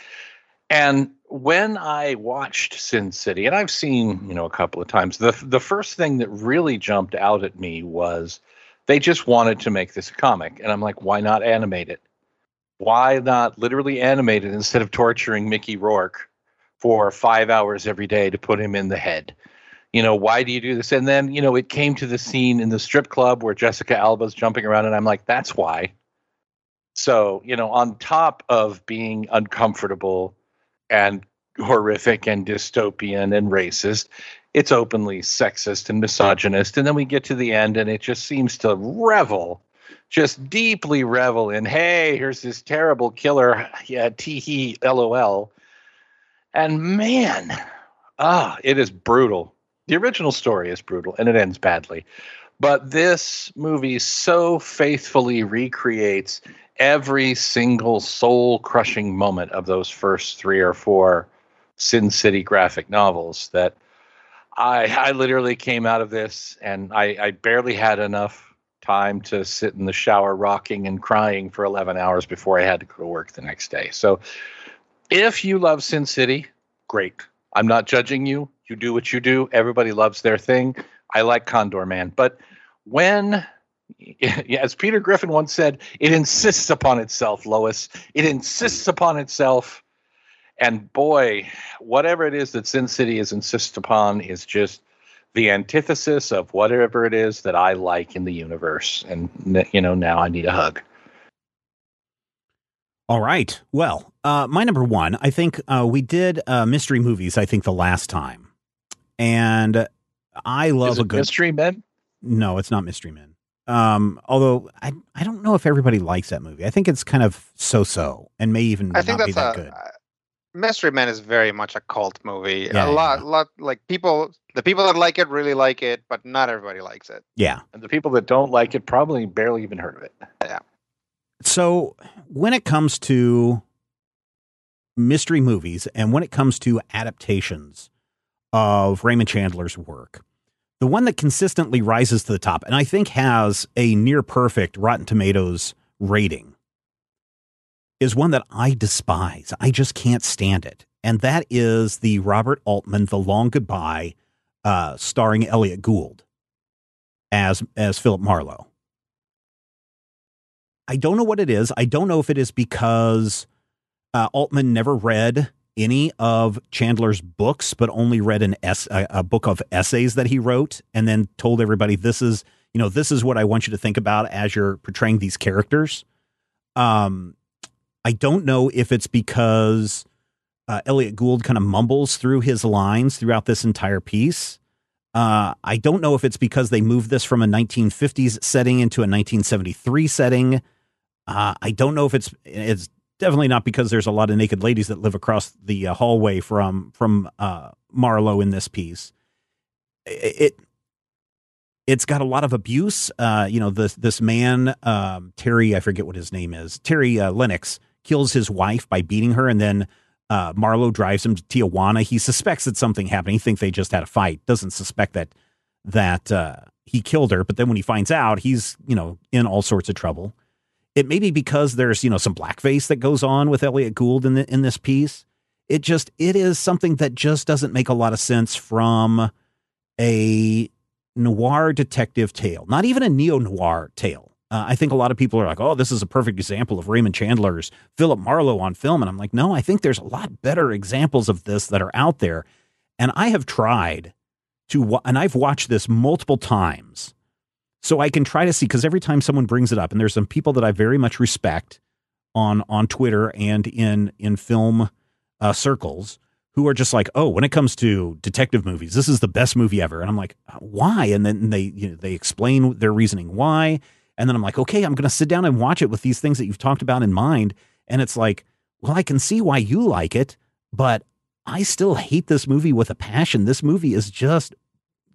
And when I watched Sin City, and I've seen, you know, a couple of times, the the first thing that really jumped out at me was they just wanted to make this a comic. And I'm like, why not animate it? Why not literally animate it instead of torturing Mickey Rourke for five hours every day to put him in the head? You know, why do you do this? And then, you know, it came to the scene in the strip club where Jessica Alba's jumping around, and I'm like, that's why. So, you know, on top of being uncomfortable and horrific and dystopian and racist, it's openly sexist and misogynist. And then we get to the end, and it just seems to revel, just deeply revel in, hey, here's this terrible killer, yeah, tee hee, lol. And man, ah, it is brutal. The original story is brutal, and it ends badly. But this movie so faithfully recreates every single soul crushing moment of those first three or four Sin City graphic novels that I I literally came out of this and I, I barely had enough time to sit in the shower rocking and crying for 11 hours before I had to go to work the next day. So if you love Sin City, great. I'm not judging you. You do what you do. Everybody loves their thing. I like Condorman. But when as Peter Griffin once said, it insists upon itself, Lois. It insists upon itself. And boy, whatever it is that Sin City is insist upon is just the antithesis of whatever it is that I like in the universe. And, you know, now I need a hug. All right. Well, uh, my number one, I think uh, we did uh, mystery movies, I think, the last time. And I love a good. Mystery Men? No, it's not Mystery Men. Um, although I I don't know if everybody likes that movie. I think it's kind of so so and may even I think not be that a, good. Uh, Mystery Men is very much a cult movie. Yeah, a lot, yeah. lot like people, the people that like it really like it, but not everybody likes it. Yeah, and the people that don't like it probably barely even heard of it. Yeah. So when it comes to mystery movies and when it comes to adaptations of Raymond Chandler's work, the one that consistently rises to the top and I think has a near perfect Rotten Tomatoes rating is one that I despise. I just can't stand it. And that is the Robert Altman The Long Goodbye uh, starring Elliott Gould as as Philip Marlowe. I don't know what it is. I don't know if it is because uh, Altman never read any of Chandler's books, but only read an es- a, a book of essays that he wrote, and then told everybody, "This is you know this is what I want you to think about as you're portraying these characters." Um, I don't know if it's because uh, Elliott Gould kind of mumbles through his lines throughout this entire piece. Uh, I don't know if it's because they moved this from a 1950s setting into a 1973 setting. Uh, I don't know if it's it's definitely not because there's a lot of naked ladies that live across the uh, hallway from from uh, Marlowe in this piece. It it's got a lot of abuse. Uh, you know, this this man um, Terry, I forget what his name is. Terry uh, Lennox kills his wife by beating her, and then uh, Marlowe drives him to Tijuana. He suspects that something happened. He thinks they just had a fight. Doesn't suspect that that uh, he killed her. But then when he finds out, he's you know in all sorts of trouble. It may be because there's, you know, some blackface that goes on with Elliott Gould in the, in this piece. It just it is something that just doesn't make a lot of sense from a noir detective tale, not even a neo noir tale. Uh, I think a lot of people are like, "Oh, this is a perfect example of Raymond Chandler's Philip Marlowe on film," and I'm like, "No, I think there's a lot better examples of this that are out there." And I have tried to, and I've watched this multiple times so I can try to see because every time someone brings it up, and there's some people that I very much respect on on Twitter and in in film uh, circles who are just like, oh, when it comes to detective movies, this is the best movie ever. And I'm like, why? And then they you know, they explain their reasoning why. And then I'm like, okay, I'm going to sit down and watch it with these things that you've talked about in mind. And it's like, well, I can see why you like it, but I still hate this movie with a passion. This movie is just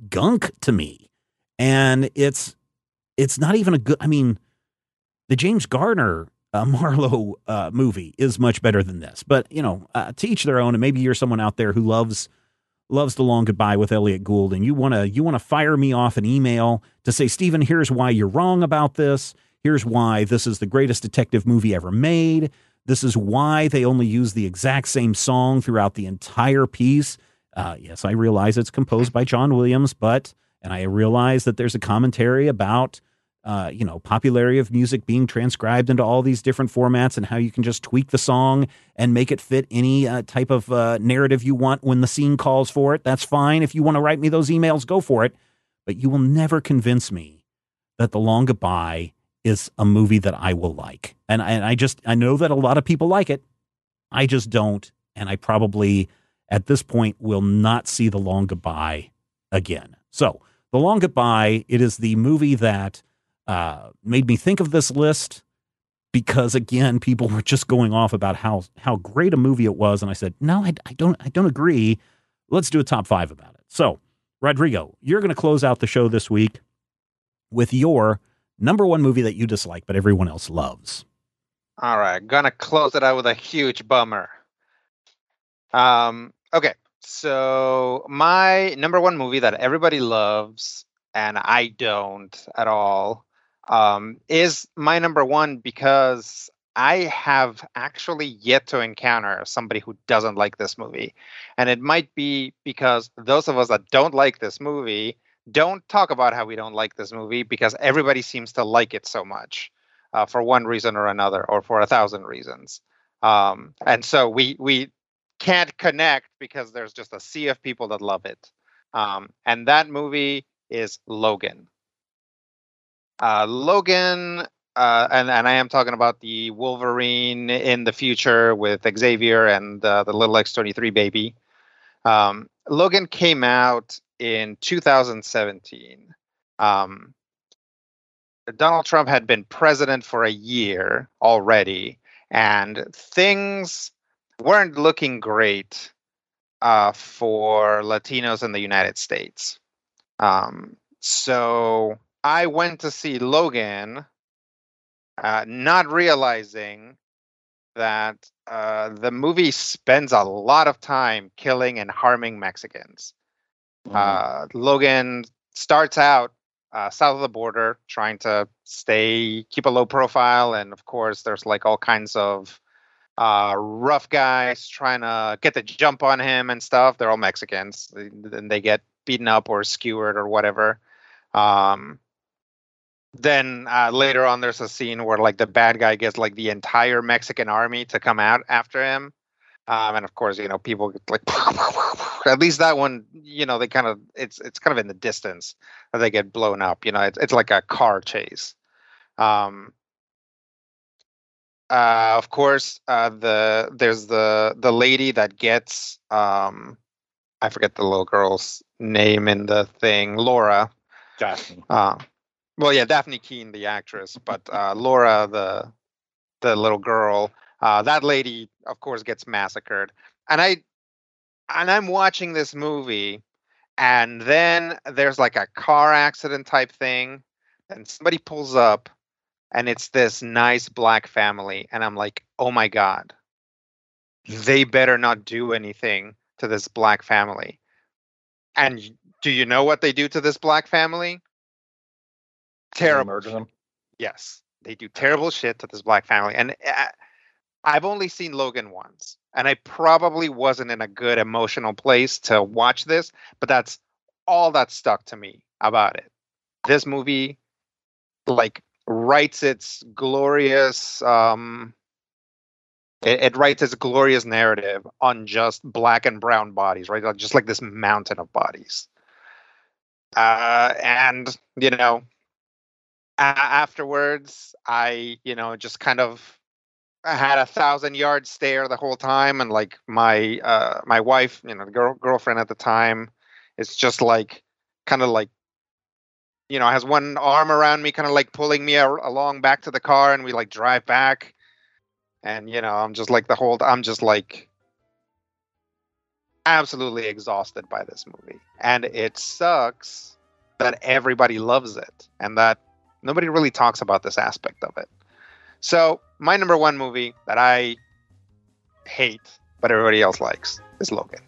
gunk to me. And it's it's not even a good I mean, the James Garner uh, Marlowe uh, movie is much better than this. But you know, uh, to each their own. And maybe you're someone out there who loves loves the long goodbye with Elliott Gould, and you want to you want to fire me off an email to say, Stephen, here's why you're wrong about this. Here's why this is the greatest detective movie ever made. This is why they only use the exact same song throughout the entire piece. Uh, yes, I realize it's composed by John Williams, but and I realize that there's a commentary about uh, you know, popularity of music being transcribed into all these different formats and how you can just tweak the song and make it fit any uh, type of uh, narrative you want when the scene calls for it. That's fine. If you want to write me those emails, go for it. But you will never convince me that The Long Goodbye is a movie that I will like. And I, and I just, I know that a lot of people like it. I just don't. And I probably, at this point, will not see The Long Goodbye again. So, The Long Goodbye, it is the movie that uh, made me think of this list because again, people were just going off about how how great a movie it was, and I said, no, I, I don't I don't agree. Let's do a top five about it. So, Rodrigo, you're going to close out the show this week with your number one movie that you dislike but everyone else loves. All right, gonna close it out with a huge bummer. Um, okay, so my number one movie that everybody loves and I don't at all um, is my number one because I have actually yet to encounter somebody who doesn't like this movie. And it might be because those of us that don't like this movie don't talk about how we don't like this movie because everybody seems to like it so much uh, for one reason or another or for a thousand reasons. Um, and so we, we can't connect because there's just a sea of people that love it. Um, and that movie is Logan. Uh, Logan, uh, and and I am talking about the Wolverine in the future with Xavier and uh, the little X23 baby. Um, Logan came out in 2017. Um, Donald Trump had been president for a year already, and things weren't looking great uh, for Latinos in the United States. Um, so I went to see Logan, uh, not realizing that uh, the movie spends a lot of time killing and harming Mexicans. Uh, Logan starts out uh, south of the border, trying to stay, keep a low profile, and of course, there's like all kinds of uh, rough guys trying to get the jump on him and stuff. They're all Mexicans, and they get beaten up or skewered or whatever. Um, then uh, later on there's a scene where like the bad guy gets like the entire mexican army to come out after him um, and of course you know people get like at least that one you know they kind of it's it's kind of in the distance that they get blown up you know it's, it's like a car chase um, uh, of course uh, the there's the the lady that gets um, i forget the little girl's name in the thing laura Daphne. Uh, well, yeah, Dafne Keen, the actress, but uh, Laura, the the little girl, uh, that lady, of course, gets massacred. And I and I'm watching this movie, and then there's like a car accident type thing, and somebody pulls up, and it's this nice black family, and I'm like, oh my god, they better not do anything to this black family. And do you know what they do to this black family? terrible. Murder them. Yes, they do terrible shit to this black family, and uh, I've only seen Logan once, and I probably wasn't in a good emotional place to watch this, but that's all that stuck to me about it. This movie, like, writes its glorious. Um, it, it writes its glorious narrative on just black and brown bodies, right? Just like this mountain of bodies. Uh, and you know, afterwards, I, you know, just kind of I had a thousand yard stare the whole time, and like my uh my wife, you know, the girl girlfriend at the time, is just like kind of like you know has one arm around me, kind of like pulling me a- along back to the car, and we like drive back, and you know I'm just like the whole I'm just like absolutely exhausted by this movie, and it sucks that everybody loves it, and that nobody really talks about this aspect of it. So my number one movie that I hate but everybody else likes is Logan.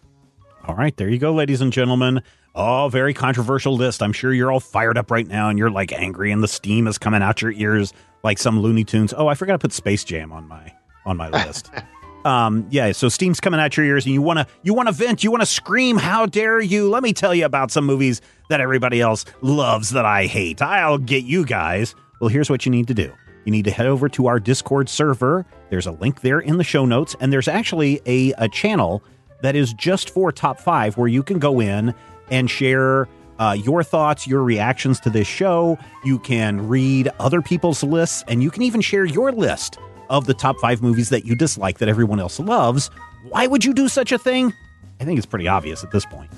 All right, there you go, ladies and gentlemen. Oh, very controversial list. I'm sure you're all fired up right now and you're like angry and the steam is coming out your ears like some Looney Tunes. Oh, I forgot to put Space Jam on my on my list. um, yeah, so steam's coming out your ears and you want to you want to vent, you want to scream, how dare you? Let me tell you about some movies that everybody else loves that I hate. I'll get you guys. Well, here's what you need to do. You need to head over to our Discord server. There's a link there in the show notes and there's actually a, a channel that is just for top 5 where you can go in and share uh, your thoughts, your reactions to this show. You can read other people's lists, and you can even share your list of the top five movies that you dislike that everyone else loves. Why would you do such a thing? I think it's pretty obvious at this point.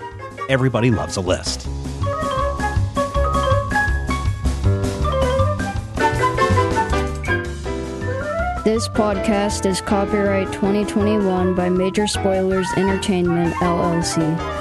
Everybody loves a list. This podcast is copyright 2021 by Major Spoilers Entertainment, LLC.